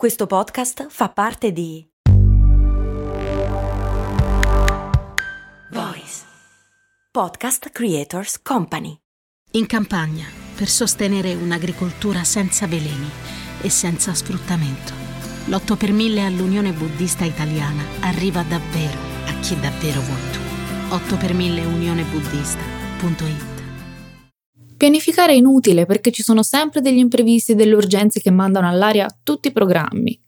Questo podcast fa parte di Voice Podcast Creators Company. In campagna, per sostenere un'agricoltura senza veleni e senza sfruttamento, l'8 per 1000 all'Unione Buddista Italiana arriva davvero a chi davvero vuoi tu. 8 per 1000 unionebuddista.it Pianificare è inutile perché ci sono sempre degli imprevisti e delle urgenze che mandano all'aria tutti i programmi.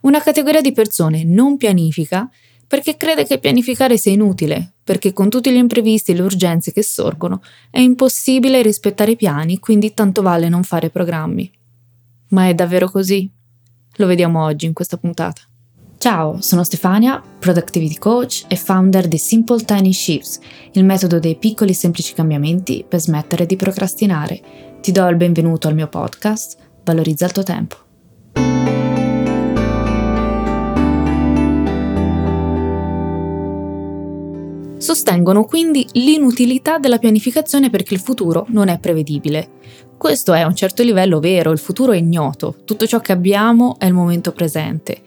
Una categoria di persone non pianifica perché crede che pianificare sia inutile, perché con tutti gli imprevisti e le urgenze che sorgono è impossibile rispettare i piani, quindi tanto vale non fare programmi. Ma è davvero così? Lo vediamo oggi in questa puntata. Ciao, sono Stefania, Productivity Coach e founder di Simple Tiny Shifts, il metodo dei piccoli e semplici cambiamenti per smettere di procrastinare. Ti do il benvenuto al mio podcast, Valorizza il tuo tempo. Sostengono quindi l'inutilità della pianificazione perché il futuro non è prevedibile. Questo è a un certo livello vero, il futuro è ignoto, tutto ciò che abbiamo è il momento presente.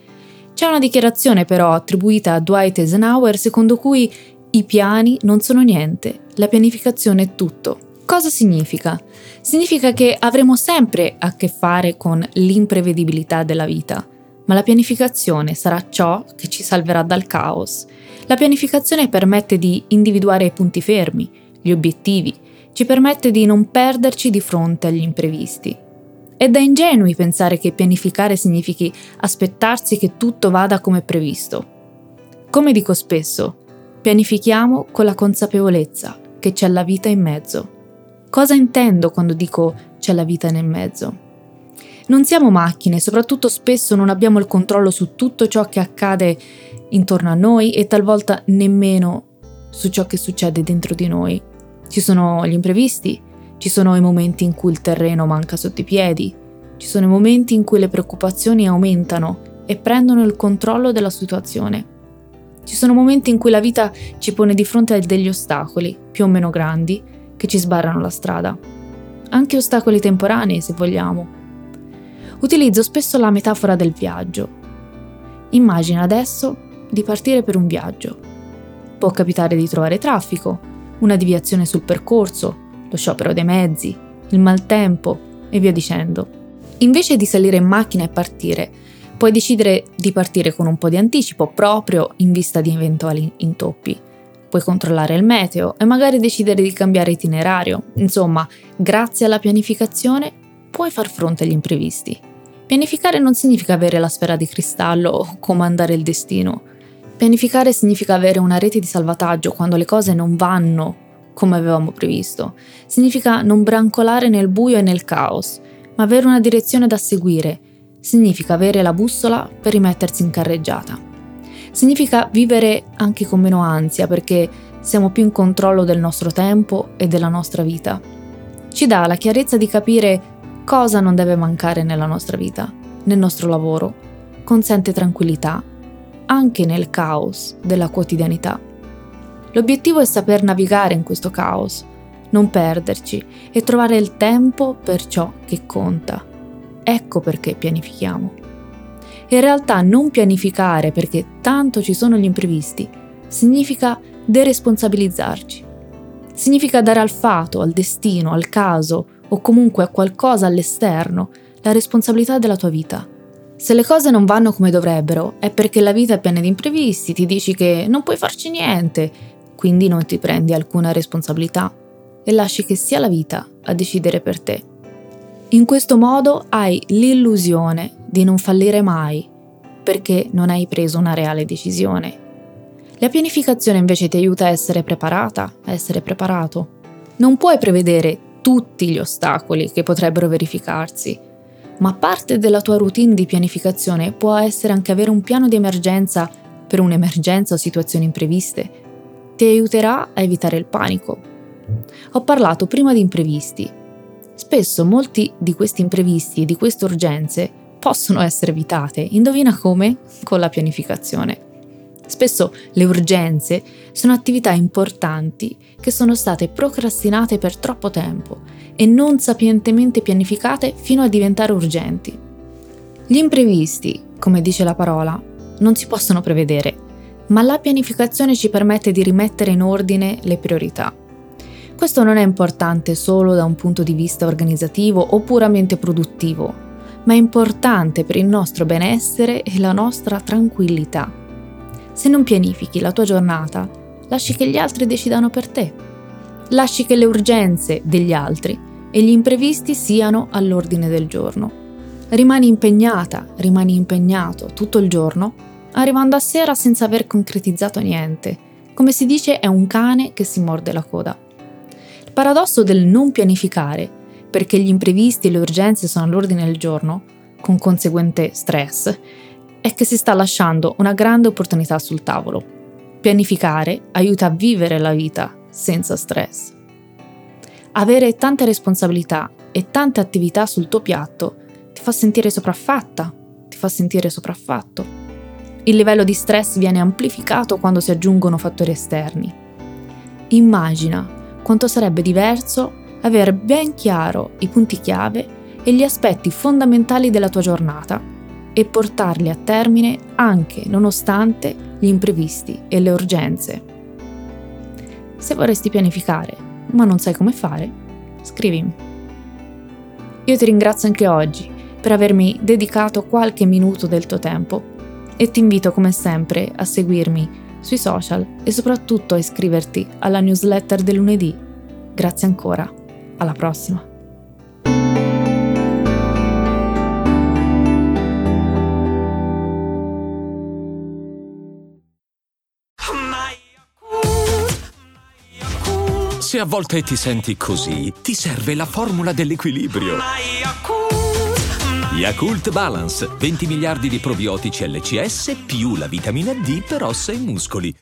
C'è una dichiarazione però attribuita a Dwight Eisenhower secondo cui i piani non sono niente, la pianificazione è tutto. Cosa significa? Significa che avremo sempre a che fare con l'imprevedibilità della vita, ma la pianificazione sarà ciò che ci salverà dal caos. La pianificazione permette di individuare i punti fermi, gli obiettivi, ci permette di non perderci di fronte agli imprevisti. È da ingenui pensare che pianificare significhi aspettarsi che tutto vada come previsto. Come dico spesso, pianifichiamo con la consapevolezza che c'è la vita in mezzo. Cosa intendo quando dico c'è la vita nel mezzo? Non siamo macchine, soprattutto spesso non abbiamo il controllo su tutto ciò che accade intorno a noi e talvolta nemmeno su ciò che succede dentro di noi. Ci sono gli imprevisti, ci sono i momenti in cui il terreno manca sotto i piedi, ci sono i momenti in cui le preoccupazioni aumentano e prendono il controllo della situazione. Ci sono momenti in cui la vita ci pone di fronte a degli ostacoli, più o meno grandi, che ci sbarrano la strada. Anche ostacoli temporanei, se vogliamo. Utilizzo spesso la metafora del viaggio. Immagina adesso di partire per un viaggio. Può capitare di trovare traffico, una deviazione sul percorso, lo sciopero dei mezzi, il maltempo e via dicendo. Invece di salire in macchina e partire, puoi decidere di partire con un po' di anticipo proprio in vista di eventuali intoppi. Puoi controllare il meteo e magari decidere di cambiare itinerario. Insomma, grazie alla pianificazione puoi far fronte agli imprevisti. Pianificare non significa avere la sfera di cristallo o comandare il destino. Pianificare significa avere una rete di salvataggio quando le cose non vanno come avevamo previsto. Significa non brancolare nel buio e nel caos, ma avere una direzione da seguire. Significa avere la bussola per rimettersi in carreggiata. Significa vivere anche con meno ansia perché siamo più in controllo del nostro tempo e della nostra vita. Ci dà la chiarezza di capire cosa non deve mancare nella nostra vita, nel nostro lavoro. Consente tranquillità, anche nel caos della quotidianità. L'obiettivo è saper navigare in questo caos, non perderci e trovare il tempo per ciò che conta. Ecco perché pianifichiamo. In realtà non pianificare perché tanto ci sono gli imprevisti significa deresponsabilizzarci. Significa dare al fato, al destino, al caso o comunque a qualcosa all'esterno la responsabilità della tua vita. Se le cose non vanno come dovrebbero è perché la vita è piena di imprevisti, ti dici che non puoi farci niente quindi non ti prendi alcuna responsabilità e lasci che sia la vita a decidere per te. In questo modo hai l'illusione di non fallire mai perché non hai preso una reale decisione. La pianificazione invece ti aiuta a essere preparata, a essere preparato. Non puoi prevedere tutti gli ostacoli che potrebbero verificarsi, ma parte della tua routine di pianificazione può essere anche avere un piano di emergenza per un'emergenza o situazioni impreviste ti aiuterà a evitare il panico. Ho parlato prima di imprevisti. Spesso molti di questi imprevisti e di queste urgenze possono essere evitate, indovina come? Con la pianificazione. Spesso le urgenze sono attività importanti che sono state procrastinate per troppo tempo e non sapientemente pianificate fino a diventare urgenti. Gli imprevisti, come dice la parola, non si possono prevedere, ma la pianificazione ci permette di rimettere in ordine le priorità. Questo non è importante solo da un punto di vista organizzativo o puramente produttivo, ma è importante per il nostro benessere e la nostra tranquillità. Se non pianifichi la tua giornata, lasci che gli altri decidano per te. Lasci che le urgenze degli altri e gli imprevisti siano all'ordine del giorno rimani impegnata, rimani impegnato tutto il giorno, arrivando a sera senza aver concretizzato niente. Come si dice, è un cane che si morde la coda. Paradosso del non pianificare, perché gli imprevisti e le urgenze sono all'ordine del giorno, con conseguente stress, è che si sta lasciando una grande opportunità sul tavolo. Pianificare aiuta a vivere la vita senza stress. Avere tante responsabilità e tante attività sul tuo piatto ti fa sentire sopraffatta, ti fa sentire sopraffatto. Il livello di stress viene amplificato quando si aggiungono fattori esterni. Immagina quanto sarebbe diverso avere ben chiaro i punti chiave e gli aspetti fondamentali della tua giornata e portarli a termine anche nonostante gli imprevisti e le urgenze. Se vorresti pianificare ma non sai come fare, scrivimi. Io ti ringrazio anche oggi per avermi dedicato qualche minuto del tuo tempo e ti invito come sempre a seguirmi sui social e soprattutto a iscriverti alla newsletter del lunedì. Grazie ancora, alla prossima. Se a volte ti senti così, ti serve la formula dell'equilibrio. Yakult Balance, 20 miliardi di probiotici LCS più la vitamina D per ossa e muscoli.